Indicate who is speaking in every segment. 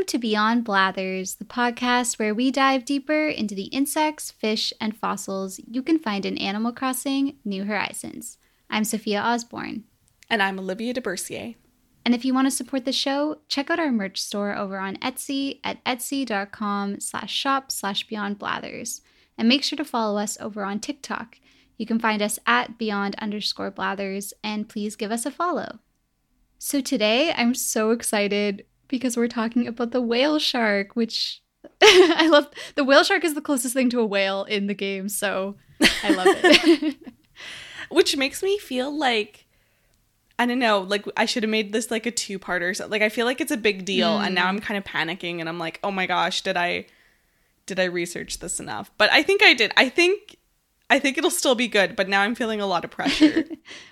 Speaker 1: Welcome to Beyond Blathers, the podcast where we dive deeper into the insects, fish, and fossils you can find in Animal Crossing New Horizons. I'm Sophia Osborne.
Speaker 2: And I'm Olivia DeBercier.
Speaker 1: And if you want to support the show, check out our merch store over on Etsy at etsy.com slash shop slash beyond blathers. And make sure to follow us over on TikTok. You can find us at beyond underscore blathers, and please give us a follow. So today I'm so excited because we're talking about the whale shark, which I love. The whale shark is the closest thing to a whale in the game, so I love it.
Speaker 2: which makes me feel like I don't know, like I should have made this like a two-parter. So, like I feel like it's a big deal mm. and now I'm kind of panicking and I'm like, "Oh my gosh, did I did I research this enough?" But I think I did. I think I think it'll still be good, but now I'm feeling a lot of pressure.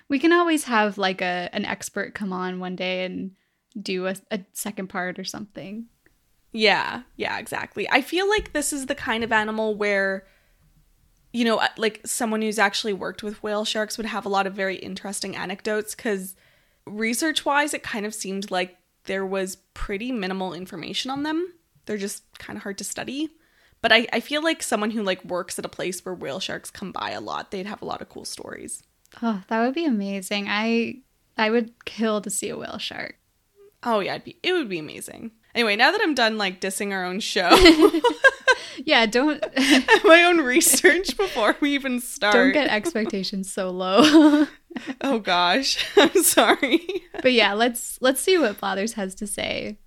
Speaker 1: we can always have like a an expert come on one day and do a, a second part or something.
Speaker 2: Yeah, yeah, exactly. I feel like this is the kind of animal where you know, uh, like someone who's actually worked with whale sharks would have a lot of very interesting anecdotes because research wise, it kind of seemed like there was pretty minimal information on them. They're just kind of hard to study. But I, I feel like someone who like works at a place where whale sharks come by a lot, they'd have a lot of cool stories.
Speaker 1: Oh, that would be amazing. I I would kill to see a whale shark.
Speaker 2: Oh yeah, be, it would be amazing. Anyway, now that I'm done like dissing our own show,
Speaker 1: yeah, don't
Speaker 2: my own research before we even start.
Speaker 1: Don't get expectations so low.
Speaker 2: oh gosh, I'm sorry.
Speaker 1: but yeah, let's let's see what Blathers has to say.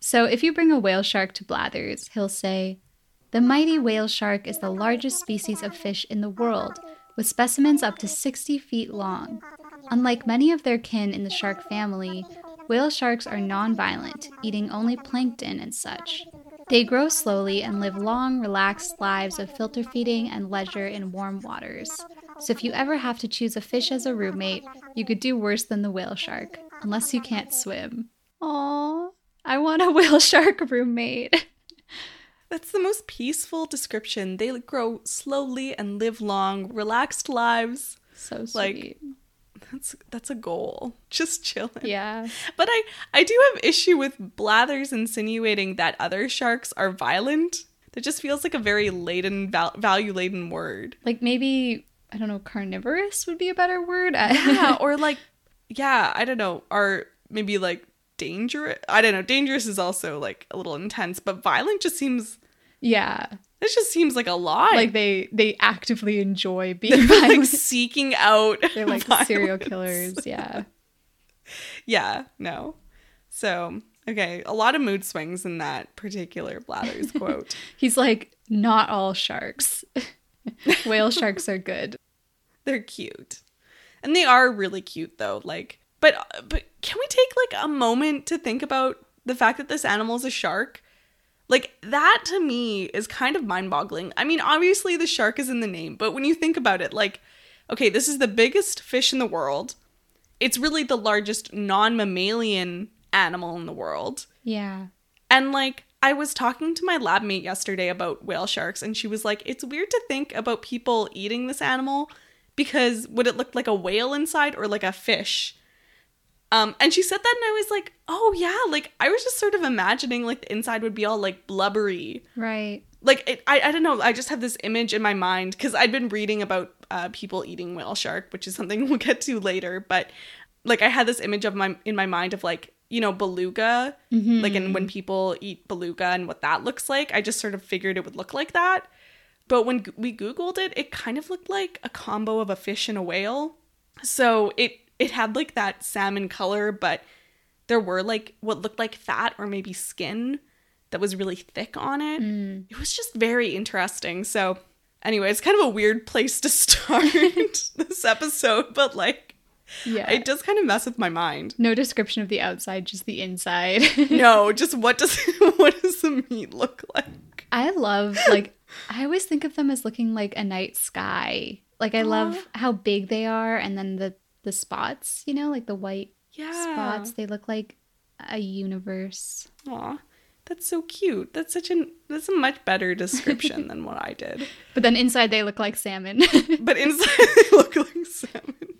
Speaker 1: So, if you bring a whale shark to Blathers, he'll say, "The mighty whale shark is the largest species of fish in the world, with specimens up to 60 feet long. Unlike many of their kin in the shark family, whale sharks are non-violent, eating only plankton and such. They grow slowly and live long, relaxed lives of filter feeding and leisure in warm waters. So if you ever have to choose a fish as a roommate, you could do worse than the whale shark, unless you can't swim. Aww, I want a whale shark roommate.
Speaker 2: That's the most peaceful description. They grow slowly and live long, relaxed lives.
Speaker 1: So sweet.
Speaker 2: Like that's that's a goal. Just chilling.
Speaker 1: Yeah.
Speaker 2: But I I do have issue with Blathers insinuating that other sharks are violent. That just feels like a very laden val- value laden word.
Speaker 1: Like maybe I don't know, carnivorous would be a better word.
Speaker 2: yeah, or like yeah, I don't know, are maybe like dangerous. I don't know. Dangerous is also like a little intense, but violent just seems
Speaker 1: yeah
Speaker 2: this just seems like a lot.
Speaker 1: Like they they actively enjoy being like
Speaker 2: seeking out.
Speaker 1: They're like violence. serial killers. Yeah.
Speaker 2: yeah. No. So okay, a lot of mood swings in that particular Blathers quote.
Speaker 1: He's like, not all sharks. Whale sharks are good.
Speaker 2: They're cute, and they are really cute though. Like, but uh, but can we take like a moment to think about the fact that this animal is a shark? Like that to me is kind of mind-boggling. I mean, obviously the shark is in the name, but when you think about it, like okay, this is the biggest fish in the world. It's really the largest non-mammalian animal in the world.
Speaker 1: Yeah.
Speaker 2: And like I was talking to my lab mate yesterday about whale sharks and she was like, "It's weird to think about people eating this animal because would it look like a whale inside or like a fish?" Um, and she said that, and I was like, oh yeah, like I was just sort of imagining like the inside would be all like blubbery,
Speaker 1: right?
Speaker 2: Like it, I, I don't know. I just have this image in my mind because I'd been reading about uh, people eating whale shark, which is something we'll get to later. But like I had this image of my in my mind of like you know beluga, mm-hmm. like and when people eat beluga and what that looks like. I just sort of figured it would look like that. But when we googled it, it kind of looked like a combo of a fish and a whale. So it it had like that salmon color, but there were like what looked like fat or maybe skin that was really thick on it. Mm. It was just very interesting. So, anyway, it's kind of a weird place to start this episode, but like, yeah, it does kind of mess with my mind.
Speaker 1: No description of the outside, just the inside.
Speaker 2: no, just what does what does the meat look like?
Speaker 1: I love like I always think of them as looking like a night sky. Like I Aww. love how big they are, and then the the spots, you know, like the white yeah. spots. They look like a universe.
Speaker 2: Aw. That's so cute. That's such an that's a much better description than what I did.
Speaker 1: But then inside they look like salmon.
Speaker 2: but inside they look like salmon.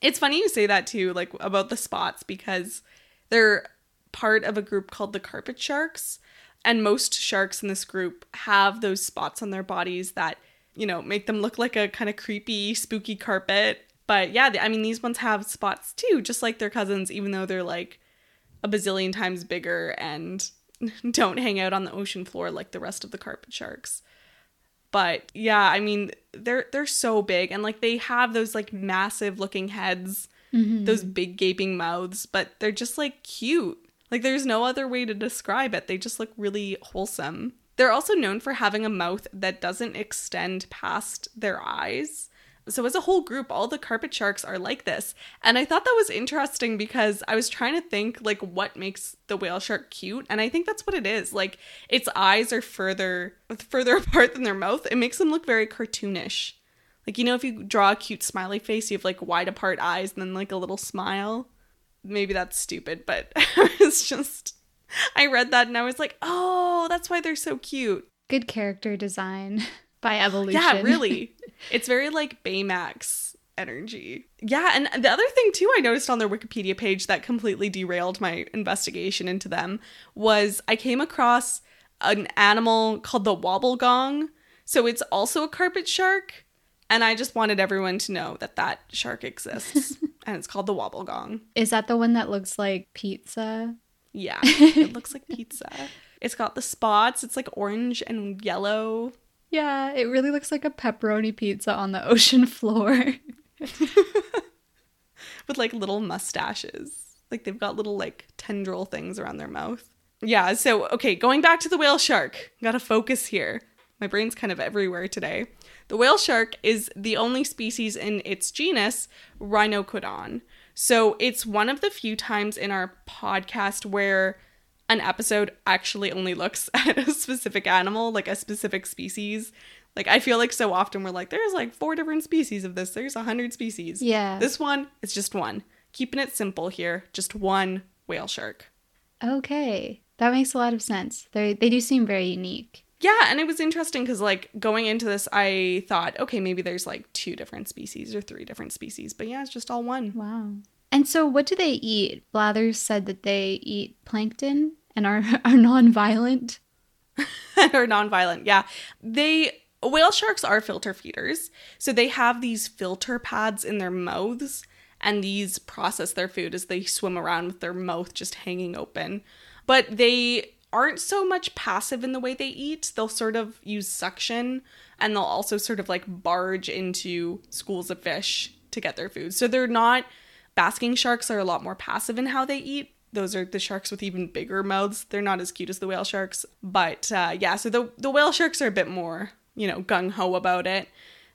Speaker 2: It's funny you say that too, like about the spots, because they're part of a group called the carpet sharks. And most sharks in this group have those spots on their bodies that, you know, make them look like a kind of creepy, spooky carpet. But yeah, I mean, these ones have spots too, just like their cousins, even though they're like a bazillion times bigger and don't hang out on the ocean floor like the rest of the carpet sharks. But yeah, I mean, they're they're so big and like they have those like massive looking heads,
Speaker 1: Mhm.
Speaker 2: those big gaping mouths, but they're just like cute. Like there's no other way to describe it. They just look really wholesome. They're also known for having a mouth that doesn't extend past their eyes. So as a whole group, all the carpet sharks are like this. And I thought that was interesting because I was trying to think like what makes the whale shark cute, and I think that's what it is. Like its eyes are further further apart than their mouth. It makes them look very cartoonish. Like you know if you draw a cute smiley face, you have like wide apart eyes and then like a little smile. Maybe that's stupid, but it's just I read that and I was like, "Oh, that's why they're so cute."
Speaker 1: Good character design by evolution.
Speaker 2: Yeah, really. it's very like Baymax energy. Yeah, and the other thing too I noticed on their Wikipedia page that completely derailed my investigation into them was I came across an animal called the wobblegong. So it's also a carpet shark, and I just wanted everyone to know that that shark exists, and it's called the wobblegong.
Speaker 1: Is that the one that looks like pizza?
Speaker 2: Yeah, it looks like pizza. It's got the spots. It's like orange and yellow.
Speaker 1: Yeah, it really looks like a pepperoni pizza on the ocean floor.
Speaker 2: with like little mustaches. Like they've got little like tendril things around their mouth. Yeah, so okay, going back to the whale shark. Got to focus here. My brain's kind of everywhere today. The whale shark is the only species in its genus, Rhincodon. So it's one of the few times in our podcast where an episode actually only looks at a specific animal, like a specific species. Like I feel like so often we're like, there's like four different species of this. There's a hundred species.
Speaker 1: Yeah.
Speaker 2: This one is just one. Keeping it simple here. Just one whale shark.
Speaker 1: Okay, that makes a lot of sense. They they do seem very unique.
Speaker 2: Yeah, and it was interesting because like going into this, I thought, okay, maybe there's like two different species or three different species, but yeah, it's just all one.
Speaker 1: Wow. And so, what do they eat? Blathers said that they eat plankton and are are non-violent.
Speaker 2: or non-violent. Yeah, they whale sharks are filter feeders, so they have these filter pads in their mouths, and these process their food as they swim around with their mouth just hanging open. But they aren't so much passive in the way they eat. They'll sort of use suction, and they'll also sort of like barge into schools of fish to get their food. So they're not. Basking sharks are a lot more passive in how they eat. Those are the sharks with even bigger mouths. They're not as cute as the whale sharks, but uh, yeah. So the the whale sharks are a bit more, you know, gung ho about it.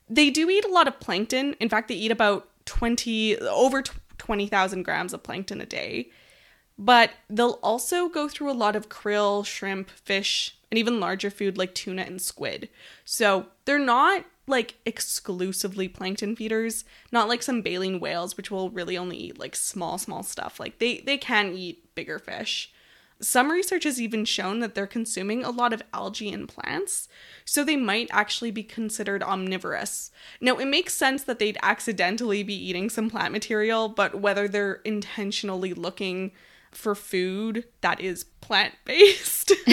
Speaker 2: They do eat a lot of plankton. In fact, they eat about twenty over twenty thousand grams of plankton a day. But they'll also go through a lot of krill, shrimp, fish, and even larger food like tuna and squid. So they're not like exclusively plankton feeders, not like some baleen whales, which will really only eat like small, small stuff. Like they they can eat bigger fish. Some research has even shown that they're consuming a lot of algae and plants, so they might actually be considered omnivorous. Now, it makes sense that they'd accidentally be eating some plant material, but whether they're intentionally looking for food that is plant based.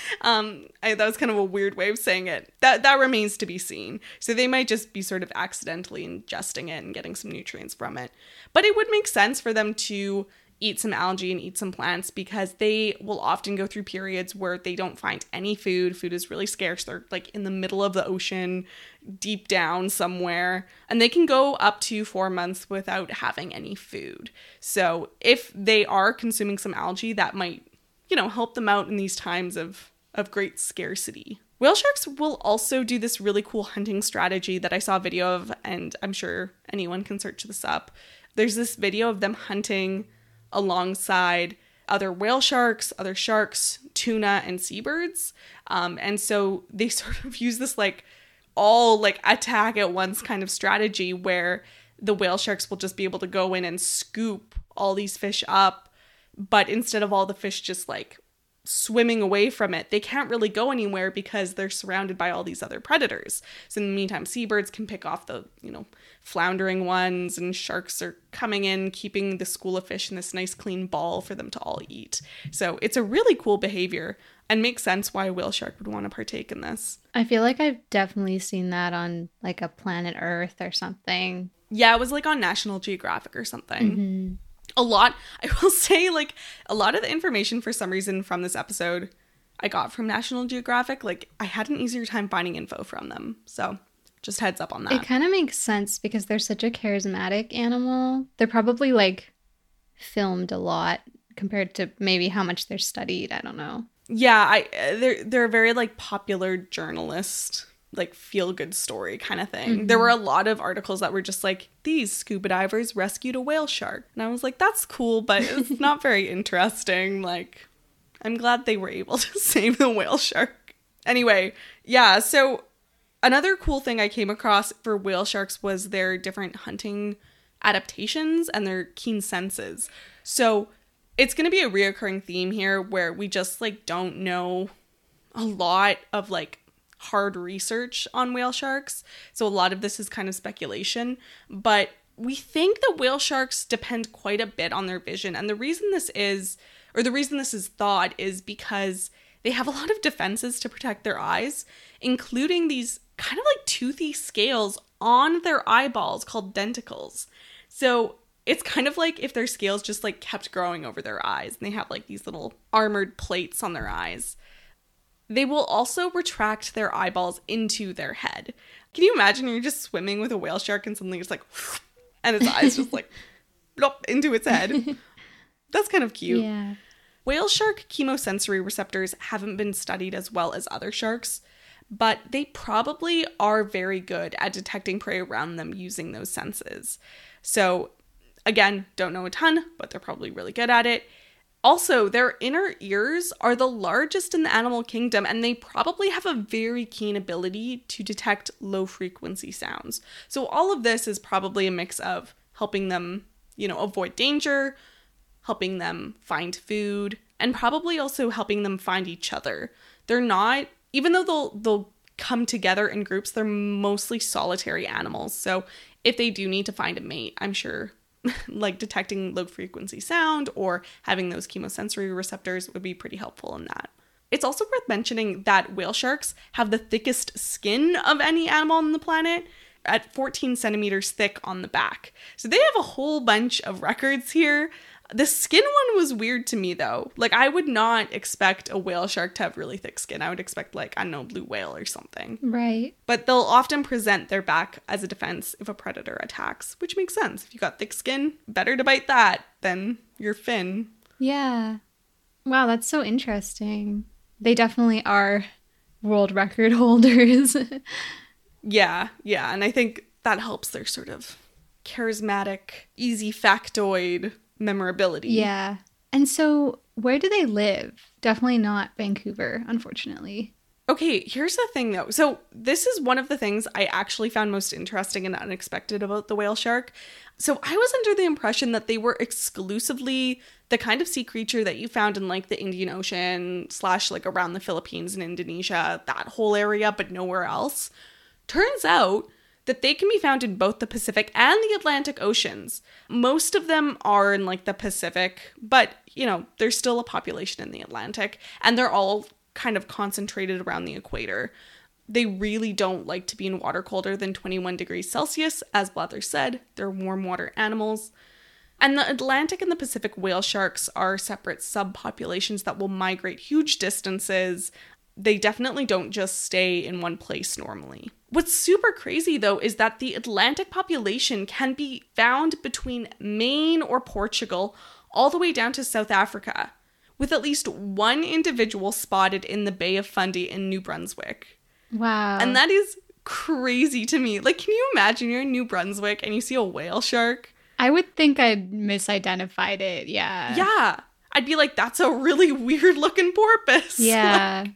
Speaker 2: um, I, that was kind of a weird way of saying it. That that remains to be seen. So they might just be sort of accidentally ingesting it and getting some nutrients from it. But it would make sense for them to eat some algae and eat some plants because they will often go through periods where they don't find any food. Food is really scarce. They're like in the middle of the ocean, deep down somewhere, and they can go up to four months without having any food. So if they are consuming some algae, that might, you know, help them out in these times of of great scarcity. Whale sharks will also do this really cool hunting strategy that I saw a video of, and I'm sure anyone can search this up. There's this video of them hunting alongside other whale sharks, other sharks, tuna, and seabirds. Um, and so they sort of use this like all like attack at once kind of strategy where the whale sharks will just be able to go in and scoop all these fish up, but instead of all the fish just like swimming away from it, they can't really go anywhere because they're surrounded by all these other predators. So in the meantime, seabirds can pick off the, you know, floundering ones and sharks are coming in keeping the school of fish in this nice clean ball for them to all eat. So it's a really cool behavior and makes sense why a whale shark would want to partake in this.
Speaker 1: I feel like I've definitely seen that on like a planet Earth or something.
Speaker 2: Yeah, it was like on National Geographic or something.
Speaker 1: Mm-hmm.
Speaker 2: A lot, I will say, like a lot of the information for some reason from this episode I got from National Geographic. Like I had an easier time finding info from them. So just heads up on that.
Speaker 1: It kind of makes sense because they're such a charismatic animal. They're probably like filmed a lot compared to maybe how much they're studied. I don't know.
Speaker 2: yeah, I uh, they're they're a very like popular journalist like feel good story kind of thing. There mm-hmm. were a lot of articles that were just like these scuba divers rescued a whale shark. And I was like that's cool, but it's not very interesting. Like I'm glad they were able to save the whale shark. Anyway, yeah, so another cool thing I came across for whale sharks was their different hunting adaptations and their keen senses. So it's going to be a reoccurring theme here where we just like don't know a lot of like hard research on whale sharks. So a lot of this is kind of speculation, but we think that whale sharks depend quite a bit on their vision. And the reason this is, or the reason this is thought, is because they have a lot of defenses to protect their eyes, including these kind of like toothy scales on their eyeballs called denticles. So it's kind of like if their scales just like kept growing over their eyes and they have like these little armored plates on their eyes. They will also retract their eyeballs into their head. Can you imagine you're just swimming with a whale shark and suddenly it's like, and its eyes just like blop into its head? That's kind of cute.
Speaker 1: Yeah.
Speaker 2: Whale shark chemosensory receptors haven't been studied as well as other sharks, but they probably are very good at detecting prey around them using those senses. So, again, don't know a ton, but they're probably really good at it. Also, their inner ears are the largest in the animal kingdom, and they probably have a very keen ability to detect low frequency sounds. So, all of this is probably a mix of helping them, you know, avoid danger, helping them find food, and probably also helping them find each other. They're not, even though they'll they'll come together in groups, they're mostly solitary animals. So, if they do need to find a mate, I'm sure like detecting low frequency sound or having those chemosensory receptors would be pretty helpful in that. It's also worth mentioning that whale sharks have the thickest skin of any animal on the planet at 14 centimeters thick on the back. So they have a whole bunch of records here. The skin one was weird to me though. Like I would not expect a whale shark to have really thick skin. I would expect like I don't know blue whale or something.
Speaker 1: Right.
Speaker 2: But they'll often present their back as a defense if a predator attacks, which makes sense. If you got thick skin, better to bite that than your fin.
Speaker 1: Yeah. Wow, that's so interesting. They definitely are world record holders.
Speaker 2: Yeah, yeah, and I think that helps their sort of charismatic, easy factoid memorability.
Speaker 1: yeah. And so, where do they live? Definitely not Vancouver, unfortunately.
Speaker 2: Okay, here's the thing though. So, this is one of the things I actually found most interesting and unexpected about the whale shark. So, I was under the impression that they were exclusively the kind of sea creature that you found in like the Indian Ocean, slash, like around the Philippines and Indonesia, that whole area, but nowhere else. Turns out that they can be found in both the Pacific and the Atlantic Oceans. Most of them are in like the Pacific, but you know, there's still a population in the Atlantic, and they're all kind of concentrated around the equator. They really don't like to be in water colder than 21 degrees Celsius, as Blather said. They're warm water animals. And the Atlantic and the Pacific whale sharks are separate subpopulations that will migrate huge distances. They definitely don't just stay in one place normally. What's super crazy though is that the Atlantic population can be found between Maine or Portugal all the way down to South Africa, with at least one individual spotted in the Bay of Fundy in New Brunswick.
Speaker 1: Wow.
Speaker 2: And that is crazy to me. Like, can you imagine you're in New Brunswick and you see a whale shark?
Speaker 1: I would think I'd misidentified it. Yeah.
Speaker 2: Yeah. I'd be like, that's a really weird looking porpoise.
Speaker 1: Yeah.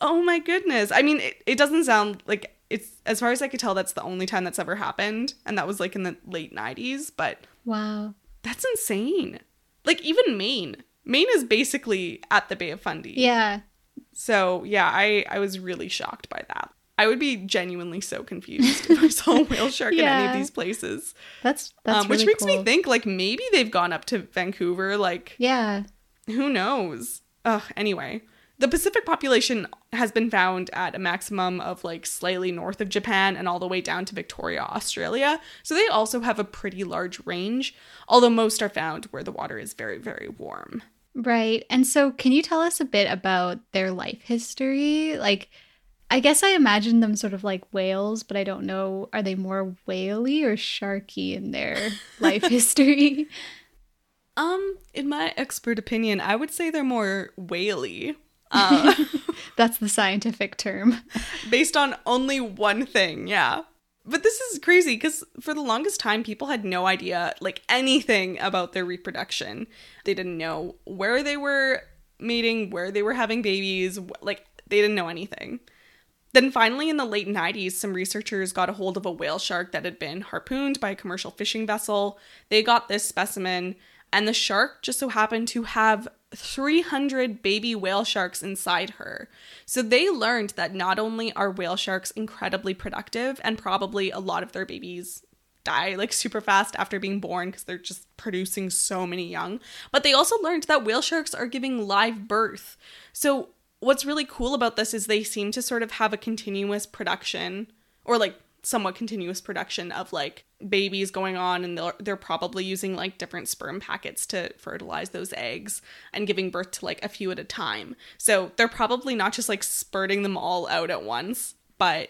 Speaker 2: oh my goodness. I mean, it, it doesn't sound like it's, as far as I could tell, that's the only time that's ever happened. And that was like in the late 90s, but
Speaker 1: wow.
Speaker 2: that's insane. Like, even Maine. Maine is basically at the Bay of Fundy.
Speaker 1: Yeah.
Speaker 2: So yeah, I I was really shocked by that. I would be genuinely so confused if I saw a whale shark in any of these places.
Speaker 1: That's that's
Speaker 2: um, which
Speaker 1: really
Speaker 2: makes me think like maybe they've gone up to Vancouver. Like
Speaker 1: Yeah.
Speaker 2: who knows? Ugh. Anyway, the Pacific population has been found at a maximum of like slightly north of Japan and all the way down to Victoria, Australia. So they also have a pretty large range, although most are found where the water is very very warm.
Speaker 1: Right. And so, can you tell us a bit about their life history? Like, I guess I imagine them sort of like whales, but I don't know. Are they more whaley or sharky in their life history?
Speaker 2: Um, in my expert opinion, I would say they're more whaley. Uh,
Speaker 1: That's the scientific term.
Speaker 2: based on only one thing, yeah. But this is crazy because for the longest time, people had no idea, like anything about their reproduction. They didn't know where they were mating, where they were having babies, like, they didn't know anything. Then finally, in the late 90s, some researchers got a hold of a whale shark that had been harpooned by a commercial fishing vessel. They got this specimen, and the shark just so happened to have 300 baby whale sharks inside her. So they learned that not only are whale sharks incredibly productive, and probably a lot of their babies die like super fast after being born because they're just producing so many young, but they also learned that whale sharks are giving live birth. So what's really cool about this is they seem to sort of have a continuous production or like somewhat continuous production of like babies going on and they're, they're probably using like different sperm packets to fertilize those eggs and giving birth to like a few at a time so they're probably not just like spurting them all out at once but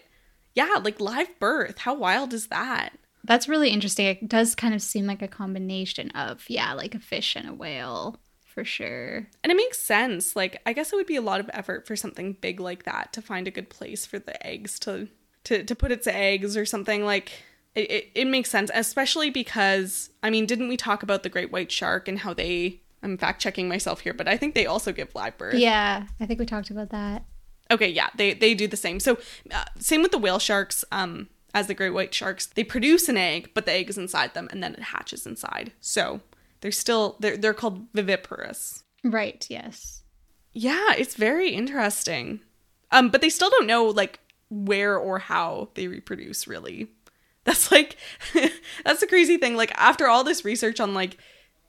Speaker 2: yeah like live birth how wild is that
Speaker 1: That's really interesting. It does kind of seem like a combination of, yeah, like a fish and a whale for sure.
Speaker 2: And it makes sense. Like, I guess it would be a lot of effort for something big like that to find a good place for the eggs to to, to put its eggs or something like it, it, it makes sense, especially because I mean, didn't we talk about the great white shark and how they I'm fact checking myself here, but I think they also give live birth.
Speaker 1: Yeah, I think we talked about that.
Speaker 2: Okay, yeah, they they do the same. So uh, same with the whale sharks. Um, as the great white sharks, they produce an egg, but the egg is inside them, and then it hatches inside. So they're still they're they're called viviparous.
Speaker 1: Right, yes.
Speaker 2: Yeah, it's very interesting. Um, but they still don't know like where or how they reproduce really. That's like that's the crazy thing. Like after all this research on like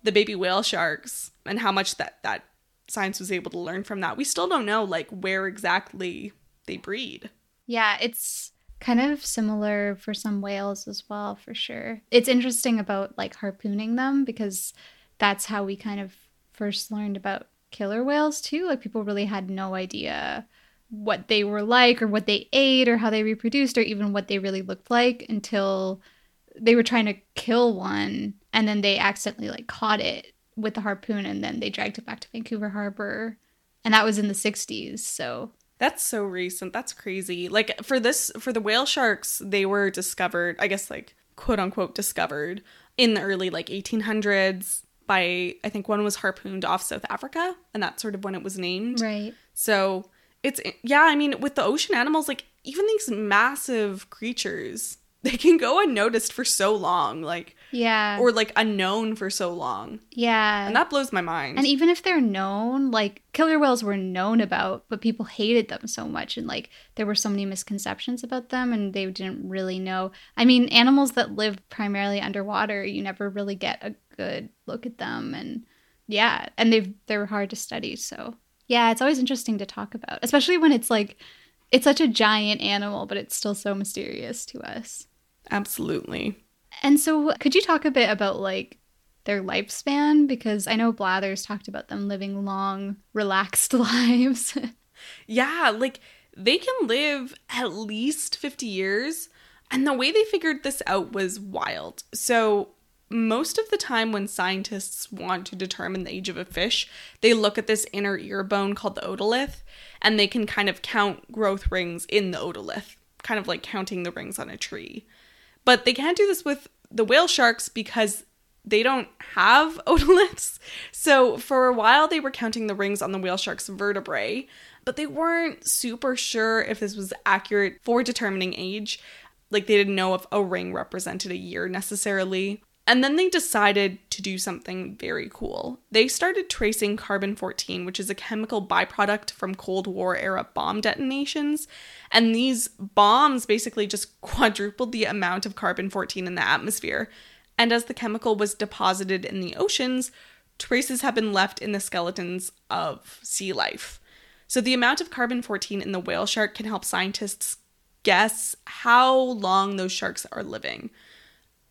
Speaker 2: the baby whale sharks and how much that that science was able to learn from that, we still don't know like where exactly they breed.
Speaker 1: Yeah, it's kind of similar for some whales as well, for sure. It's interesting about like harpooning them because that's how we kind of first learned about killer whales too. Like people really had no idea what they were like or what they ate or how they reproduced or even what they really looked like until they were trying to kill one and then they accidentally like caught it with the harpoon and then they dragged it back to Vancouver Harbor. And that was in the 60s. So
Speaker 2: That's so recent. That's crazy. Like for this for the whale sharks, they were discovered, I guess like quote unquote discovered in the early like 1800s by I think one was harpooned off South Africa and that's sort of when it was named.
Speaker 1: right.
Speaker 2: So it's yeah, I mean with the ocean animals like even these massive creatures, they can go unnoticed for so long like
Speaker 1: Yeah.
Speaker 2: or like unknown for so long.
Speaker 1: yeah.
Speaker 2: And that blows my mind.
Speaker 1: And even if they're known, like killer whales were known about, but people hated them so much and like there were so many misconceptions about them and they didn't really know. I mean, animals that live primarily underwater, you never really get a good look at them and yeah, and they've they're hard to study, so yeah, it's always interesting to talk about, especially when it's like it's such a giant animal, but it's still so mysterious to us.
Speaker 2: Absolutely.
Speaker 1: And so, could you talk a bit about like their lifespan? Because I know Blathers talked about them living long, relaxed lives.
Speaker 2: Yeah, like they can live at least 50 years. And the way they figured this out was wild. So, most of the time, when scientists want to determine the age of a fish, they look at this inner ear bone called the otolith, and they can kind of count growth rings in the otolith, kind of like counting the rings on a tree. But they can't do this with the whale sharks because they don't have otoliths. So for a while they were counting the rings on the whale shark's vertebrae, but they weren't super sure if this was accurate for determining age. Like they didn't know if a ring represented a year necessarily. And then they decided to do something very cool. They started tracing carbon 14, which is a chemical byproduct from Cold War era bomb detonations. And these bombs basically just quadrupled the amount of carbon 14 in the atmosphere. And as the chemical was deposited in the oceans, traces have been left in the skeletons of sea life. So the amount of carbon 14 in the whale shark can help scientists guess how long those sharks are living.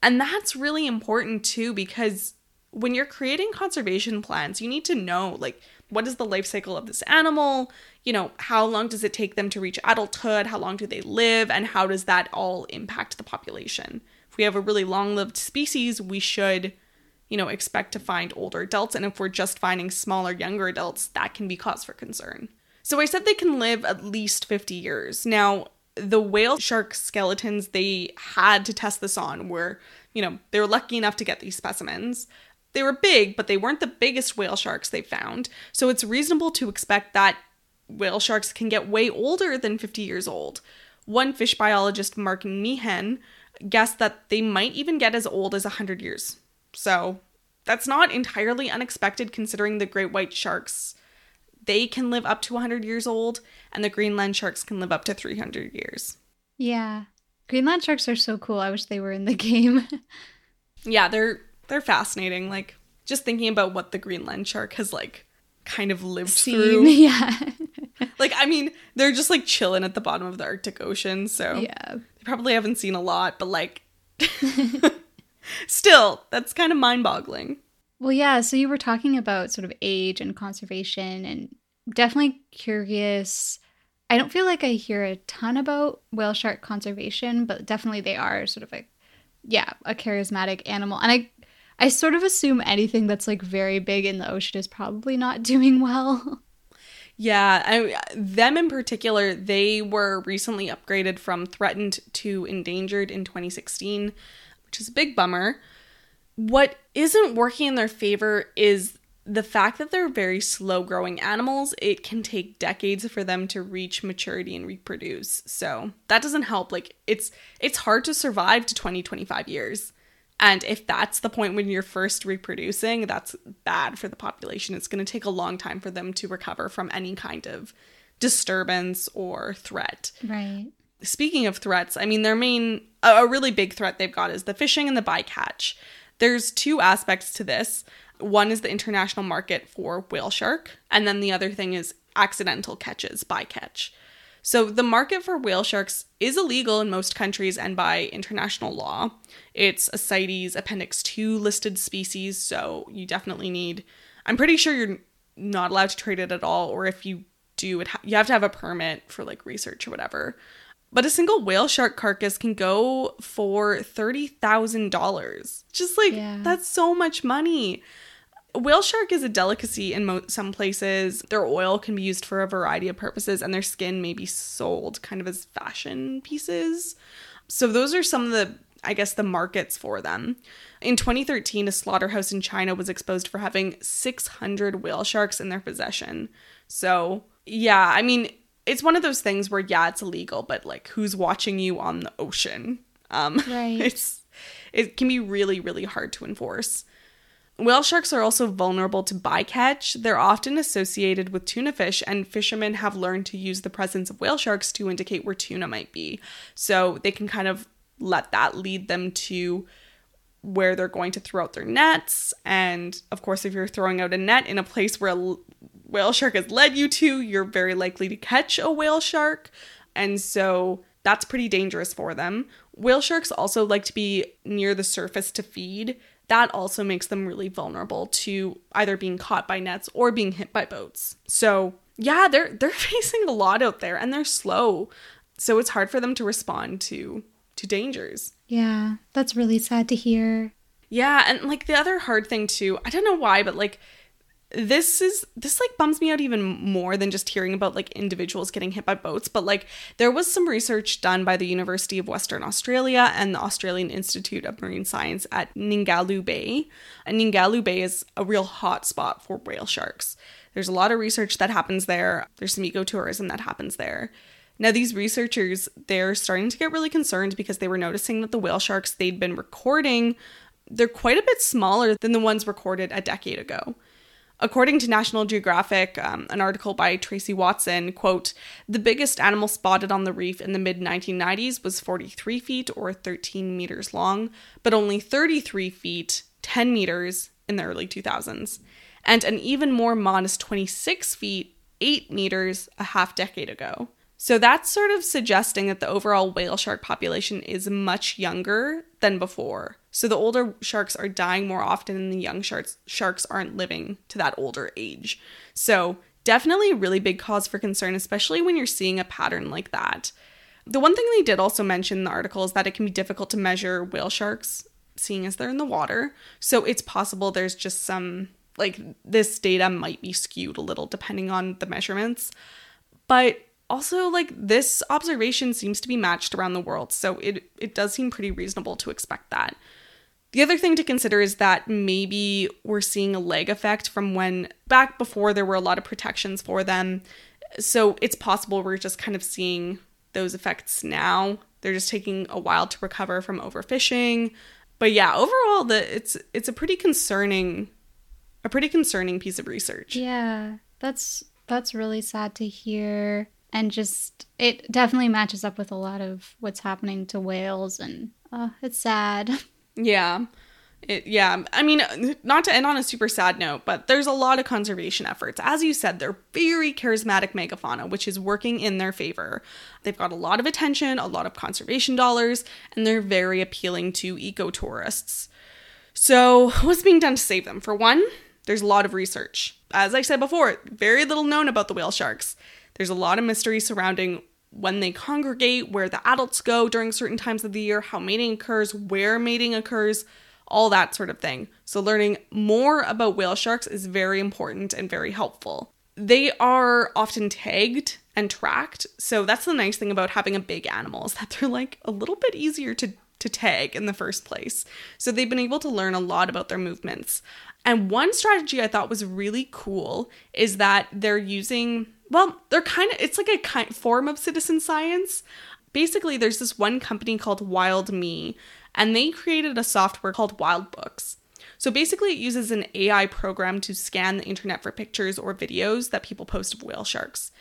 Speaker 2: And that's really important too because when you're creating conservation plans, you need to know like what is the life cycle of this animal? You know, how long does it take them to reach adulthood? How long do they live? And how does that all impact the population? If we have a really long lived species, we should, you know, expect to find older adults. And if we're just finding smaller, younger adults, that can be cause for concern. So I said they can live at least 50 years. Now, the whale shark skeletons they had to test this on were, you know, they were lucky enough to get these specimens. They were big, but they weren't the biggest whale sharks they found. So it's reasonable to expect that whale sharks can get way older than 50 years old. One fish biologist, Mark Meekan, guessed that they might even get as old as 100 years. So that's not entirely unexpected considering the great white sharks they can live up to 100 years old, and the Greenland sharks can live up to 300 years.
Speaker 1: Yeah. Greenland sharks are so cool. I wish they were in the game.
Speaker 2: yeah, they're they're fascinating. Like just thinking about what the Greenland shark has like kind of lived Seen, through.
Speaker 1: Yeah.
Speaker 2: like I mean, they're just like chilling at the bottom of the Arctic Ocean, so
Speaker 1: Yeah.
Speaker 2: They probably haven't seen a lot, but like still, that's kind of mind-boggling.
Speaker 1: Well, yeah. So you were talking about sort of age and conservation, and definitely curious. I don't feel like I hear a ton about whale shark conservation, but definitely they are sort of like, yeah, a charismatic animal. And I, I sort of assume anything that's like very big in the ocean is probably not doing well.
Speaker 2: Yeah, I, them in particular, they were recently upgraded from threatened to endangered in 2016, which is a big bummer. What isn't working in their favor is the fact that they're very slow growing animals. It can take decades for them to reach maturity and reproduce. So, that doesn't help. Like it's it's hard to survive to 20 25 years. And if that's the point when you're first reproducing, that's bad for the population. It's going to take a long time for them to recover from any kind of disturbance or threat.
Speaker 1: Right.
Speaker 2: Speaking of threats, I mean, their main, a really big threat they've got is the fishing and the bycatch. There's two aspects to this. One is the international market for whale shark, and then the other thing is accidental catches, bycatch. So the market for whale sharks is illegal in most countries and by international law. It's a CITES Appendix 2 listed species, so you definitely need I'm pretty sure you're not allowed to trade it at all or if you do it ha- you have to have a permit for like research or whatever. But a single whale shark carcass can go for $30,000. Just like, yeah. that's so much money. Whale shark is a delicacy in mo- some places. Their oil can be used for a variety of purposes, and their skin may be sold kind of as fashion pieces. So, those are some of the, I guess, the markets for them. In 2013, a slaughterhouse in China was exposed for having 600 whale sharks in their possession. So, yeah, I mean, it's one of those things where yeah, it's illegal, but like who's watching you on the ocean? Um
Speaker 1: right.
Speaker 2: it's it can be really, really hard to enforce. Whale sharks are also vulnerable to bycatch. They're often associated with tuna fish, and fishermen have learned to use the presence of whale sharks to indicate where tuna might be. So they can kind of let that lead them to where they're going to throw out their nets. And of course, if you're throwing out a net in a place where a whale shark has led you to, you're very likely to catch a whale shark. And so that's pretty dangerous for them. Whale sharks also like to be near the surface to feed. That also makes them really vulnerable to either being caught by nets or being hit by boats. So, yeah, they're they're facing a lot out there and they're slow. So it's hard for them to respond to to dangers.
Speaker 1: Yeah, that's really sad to hear.
Speaker 2: Yeah, and like the other hard thing too, I don't know why, but like this is this like bums me out even more than just hearing about like individuals getting hit by boats but like there was some research done by the University of Western Australia and the Australian Institute of Marine Science at Ningaloo Bay. And Ningaloo Bay is a real hot spot for whale sharks. There's a lot of research that happens there. There's some ecotourism that happens there. Now these researchers they're starting to get really concerned because they were noticing that the whale sharks they'd been recording they're quite a bit smaller than the ones recorded a decade ago. According to National Geographic, um, an article by Traci Watson, quote, the biggest animal spotted on the reef in the mid 1990s was 43 feet or 13 meters long, but only 33 feet, 10 meters in the early 2000s, and an even more modest 26 feet, 8 meters a half decade ago. So that's sort of suggesting that the overall whale shark population is much younger than before. So the older sharks are dying more often and the young sharks sharks aren't living to that older age. So definitely a really big cause for concern, especially when you're seeing a pattern like that. The one thing they did also mention in the article is that it can be difficult to measure whale sharks, seeing as they're in the water. So it's possible there's just some like this data might be skewed a little depending on the measurements. But also like this observation seems to be matched around the world so it it does seem pretty reasonable to expect that. The other thing to consider is that maybe we're seeing a lag effect from when back before there were a lot of protections for them. So it's possible we're just kind of seeing those effects now. They're just taking a while to recover from overfishing. But yeah overall the it's it's a pretty concerning a pretty concerning piece of research.
Speaker 1: Yeah that's that's really sad to hear and just it definitely matches up with a lot of what's happening to whales and uh, it's sad.
Speaker 2: Yeah. It, yeah. I mean not to end on a super sad note but there's a lot of conservation efforts. As you said they're very charismatic megafauna which is working in their favor. They've got a lot of attention a lot of conservation dollars and they're very appealing to eco-tourists. So what's being done to save them? For one there's a lot of research. As i said before very little known about the whale sharks there's a lot of mystery surrounding when they congregate, where the adults go during certain times of the year, how mating occurs, where mating occurs, all that sort of thing. So, learning more about whale sharks is very important and very helpful. They are often tagged and tracked. So, that's the nice thing about having a big animal is that they're like a little bit easier to, to tag in the first place. So, they've been able to learn a lot about their movements. And one strategy I thought was really cool is that they're using well, they're kind of, it's like a kind form of citizen science. Basically, there's this one company called Wild Me, and they created a software called Wild Books. So basically, it uses an AI program to scan the internet for pictures or videos that people post of whale sharks.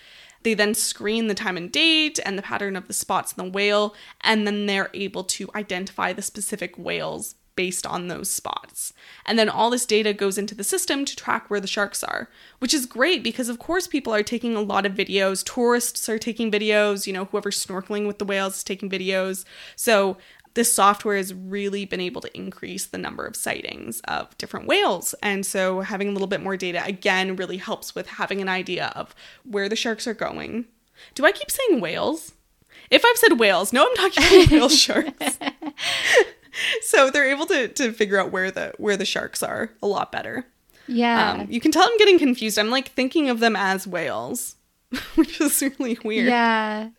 Speaker 2: They then screen the time and date and the pattern of the spots in the whale, and then they're able to identify the specific whales based on those spots. And then all this data goes into the system to track where the sharks are, which is great because, of course, people are taking a lot of videos. Tourists are taking videos, you know, whoever's snorkeling with the whales is taking videos. So this software has really been able to increase the number of sightings of different whales. And so having a little bit more data again really helps with having an idea of where the sharks are going. Do I keep saying whales? If I've said whales, no, I'm talking about whale sharks. so they're able to to figure out where the where the sharks are a lot better.
Speaker 1: Yeah.
Speaker 2: Um, you can tell I'm getting confused. I'm like thinking of them as whales, which is really weird.
Speaker 1: Yeah.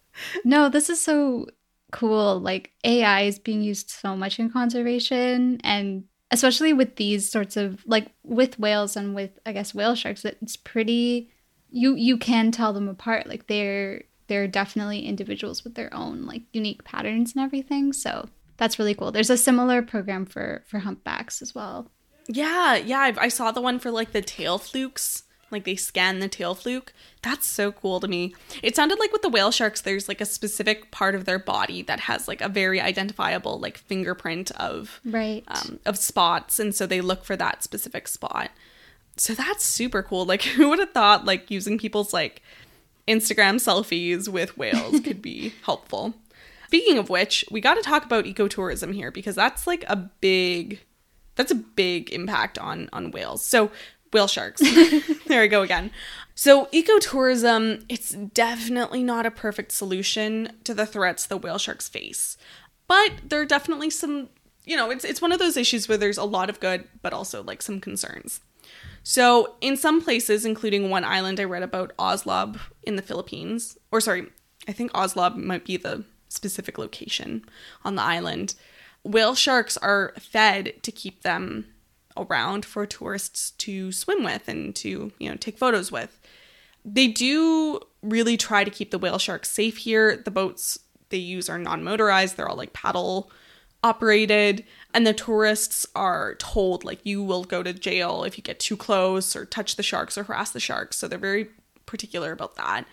Speaker 1: No, this is so cool. Like AI is being used so much in conservation and especially with these sorts of like with whales and with I guess whale sharks it's pretty you you can tell them apart. Like they're they're definitely individuals with their own like unique patterns and everything. So that's really cool. There's a similar program for for humpbacks as well.
Speaker 2: Yeah, yeah, I, I saw the one for like the tail flukes. Like they scan the tail fluke. That's so cool to me. It sounded like with the whale sharks, there's like a specific part of their body that has like a very identifiable like fingerprint of
Speaker 1: right
Speaker 2: um, of spots, and so they look for that specific spot. So that's super cool. Like who would have thought like using people's like Instagram selfies with whales could be helpful. Speaking of which, we got to talk about ecotourism here because that's like a big that's a big impact on on whales. So, whale sharks. there we go again. So, ecotourism, it's definitely not a perfect solution to the threats the whale sharks face. But there are definitely some, you know, it's it's one of those issues where there's a lot of good but also like some concerns. So, in some places, including one island I read about, Oslob in the Philippines, or sorry, I think Oslob might be the specific location on the island. Whale sharks are fed to keep them around for tourists to swim with and to, you know, take photos with. They do really try to keep the whale sharks safe here. The boats they use are non-motorized. They're all like paddle operated and the tourists are told like you will go to jail if you get too close or touch the sharks or harass the sharks so they're very particular about that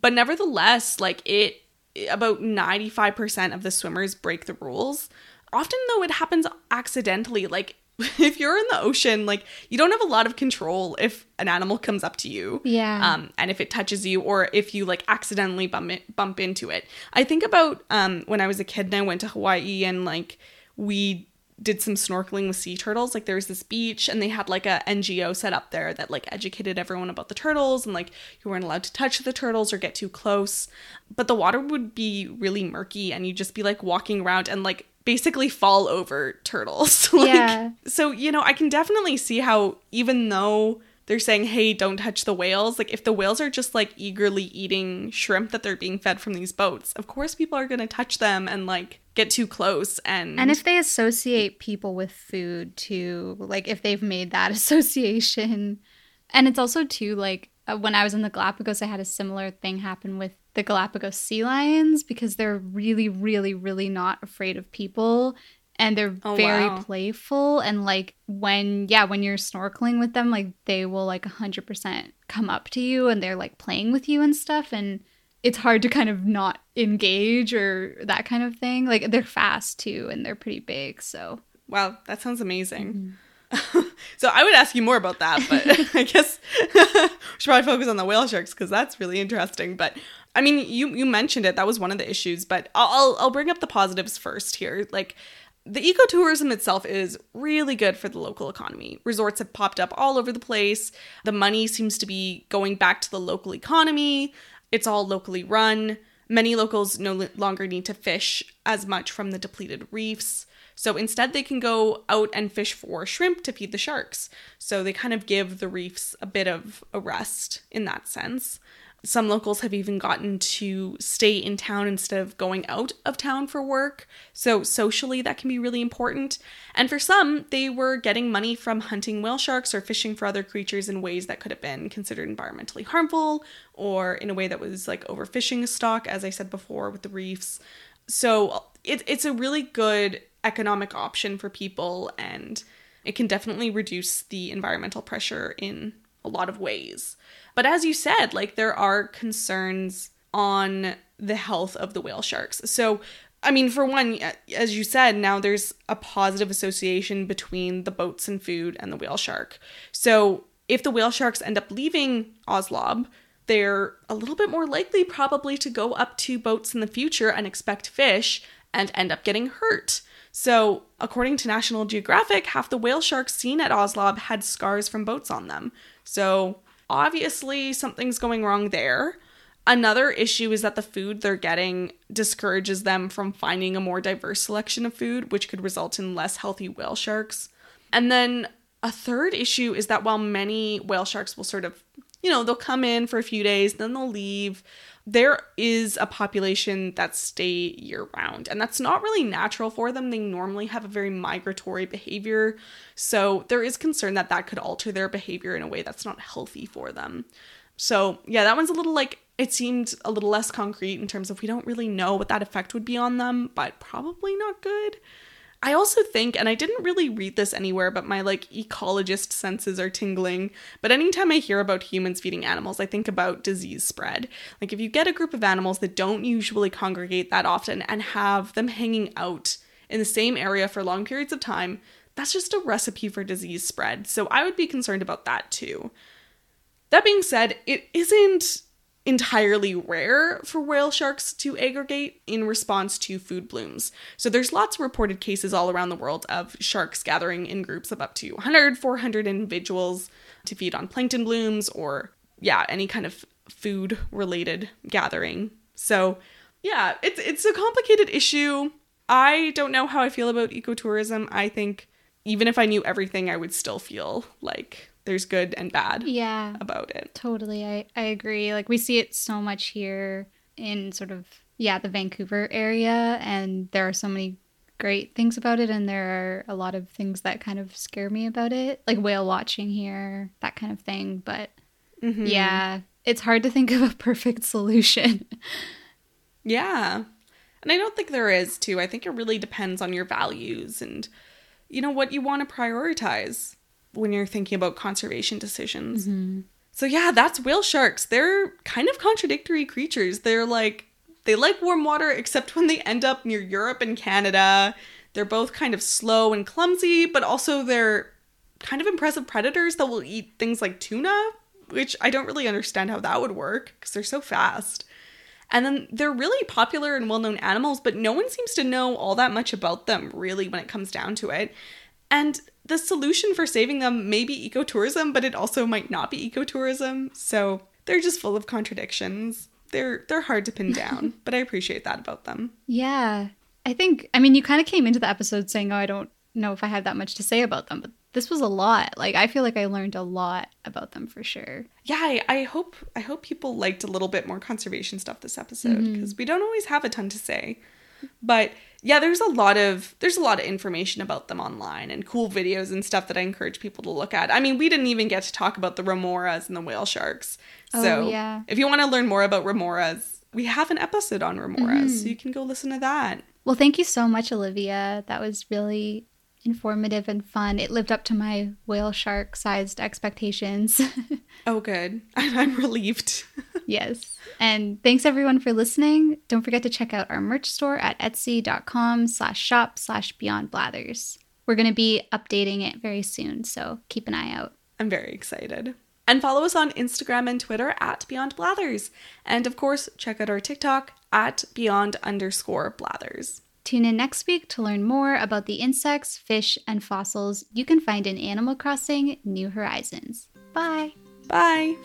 Speaker 2: but nevertheless like it about 95% of the swimmers break the rules. Often though it happens accidentally. Like if you're in the ocean like you don't have a lot of control if an animal comes up to you
Speaker 1: Yeah.
Speaker 2: um and if it touches you or if you like accidentally bump it, bump into it. I think about um when i was a kid and i went to hawaii and like we did some snorkeling with sea turtles. Like there was this beach and they had like a ngo set up there that like educated everyone about the turtles and like you weren't allowed to touch the turtles or get too close. But the water would be really murky and you'd just be like walking around and like basically fall over turtles. Like,
Speaker 1: Yeah.
Speaker 2: so you know i can definitely see how even though they're saying hey don't touch the whales like if the whales are just like eagerly eating shrimp that they're being fed from these boats of course people are going to touch them and like get too close and
Speaker 1: And if they associate people with food too, like if they've made that association. And it's also too like uh, when I was in the Galapagos, I had a similar thing happen with the Galapagos sea lions because they're really, really, really not afraid of people. And they're
Speaker 2: Oh,
Speaker 1: very
Speaker 2: wow.
Speaker 1: playful. And like when, yeah, when you're snorkeling with them, like they will like 100% come up to you and they're like playing with you and stuff. And it's hard to kind of not engage or that kind of thing. Like they're fast too, and they're pretty big. So
Speaker 2: wow that sounds amazing
Speaker 1: Mm-hmm.
Speaker 2: so i would ask you more about that but i guess we should probably focus on the whale sharks because that's really interesting but i mean you you mentioned it that was one of the issues but i'll i'll, I'll bring up the positives first here like the ecotourism itself is really good for the local economy. Resorts have popped up all over the place. The money seems to be going back to the local economy. It's all locally run. Many locals no longer need to fish as much from the depleted reefs. So instead, they can go out and fish for shrimp to feed the sharks. So they kind of give the reefs a bit of a rest in that sense. Some locals have even gotten to stay in town instead of going out of town for work. So, socially, that can be really important. And for some, they were getting money from hunting whale sharks or fishing for other creatures in ways that could have been considered environmentally harmful or in a way that was like overfishing stock, as I said before, with the reefs. So, it, it's a really good economic option for people, and it can definitely reduce the environmental pressure in a lot of ways. But as you said, like there are concerns on the health of the whale sharks. So, I mean, for one, as you said, now there's a positive association between the boats and food and the whale shark. So, if the whale sharks end up leaving Oslob, they're a little bit more likely probably to go up to boats in the future and expect fish and end up getting hurt. So, according to National Geographic, half the whale sharks seen at Oslob had scars from boats on them. So, obviously, something's going wrong there. Another issue is that the food they're getting discourages them from finding a more diverse selection of food, which could result in less healthy whale sharks. And then a third issue is that while many whale sharks will sort of, you know, they'll come in for a few days, then they'll leave, there is a population that stay year round. And that's not really natural for them. They normally have a very migratory behavior. So there is concern that that could alter their behavior in a way that's not healthy for them. So, yeah, that one's a little like it seemed a little less concrete in terms of we don't really know what that effect would be on them, but probably not good. I also think, and I didn't really read this anywhere, but my like ecologist senses are tingling. But anytime I hear about humans feeding animals, I think about disease spread. Like if you get a group of animals that don't usually congregate that often and have them hanging out in the same area for long periods of time, that's just a recipe for disease spread. So I would be concerned about that too. That being said, it isn't entirely rare for whale sharks to aggregate in response to food blooms. So there's lots of reported cases all around the world of sharks gathering in groups of up to 100, 400 individuals to feed on plankton blooms or yeah, any kind of food related gathering. So, yeah, it's it's a complicated issue. I don't know how I feel about ecotourism. I think even if I knew everything, I would still feel like there's good and bad
Speaker 1: Yeah,
Speaker 2: about it.
Speaker 1: totally. I, I agree. Like we see it so much here in sort of yeah, the Vancouver area and there are so many great things about it and there are a lot of things that kind of scare me about it. Like whale watching here, that kind of thing, but
Speaker 2: Mhm.
Speaker 1: yeah, it's hard to think of a perfect solution.
Speaker 2: Yeah. And I don't think there is too. I think it really depends on your values and you know what you want to prioritize when you're thinking about conservation decisions. Mm-hmm. So yeah, that's whale sharks. They're kind of contradictory creatures. They're like they like warm water except when they end up near Europe and Canada. They're both kind of slow and clumsy, but also they're kind of impressive predators that will eat things like tuna, which I don't really understand how that would work because they're so fast. And then they're really popular and well known animals, but no one seems to know all that much about them, really, when it comes down to it. And the solution for saving them may be ecotourism, but it also might not be ecotourism. So they're just full of contradictions. They're they're hard to pin down, but I appreciate that about them.
Speaker 1: Yeah. I think, I mean, you kind of came into the episode saying, oh, I don't know if I have that much to say about them, but this was a lot. Like, I feel like I learned a lot about them for sure.
Speaker 2: Yeah, I, I hope I hope people liked a little bit more conservation stuff this episode mm-hmm. because we don't always have a ton to say. But yeah, there's a lot of there's a lot of information about them online and cool videos and stuff that I encourage people to look at. I mean, we didn't even get to talk about the remoras and the whale sharks.
Speaker 1: Oh,
Speaker 2: So
Speaker 1: yeah.
Speaker 2: if you want to learn more about remoras, we have an episode on remoras, so mm-hmm. you can go listen to that.
Speaker 1: Well, thank you so much, Olivia. That was really informative and fun. It lived up to my whale shark sized expectations.
Speaker 2: Oh, good. I'm relieved.
Speaker 1: yes. And thanks everyone for listening. Don't forget to check out our merch store at etsy.com slash shop slash beyond blathers. We're going to be updating it very soon, so keep an eye out.
Speaker 2: I'm very excited. And follow us on Instagram and Twitter at Beyond Blathers. And of course, check out our TikTok at Beyond underscore Blathers.
Speaker 1: Tune in next week to learn more about the insects, fish, and fossils you can find in Animal Crossing New Horizons. Bye.
Speaker 2: Bye.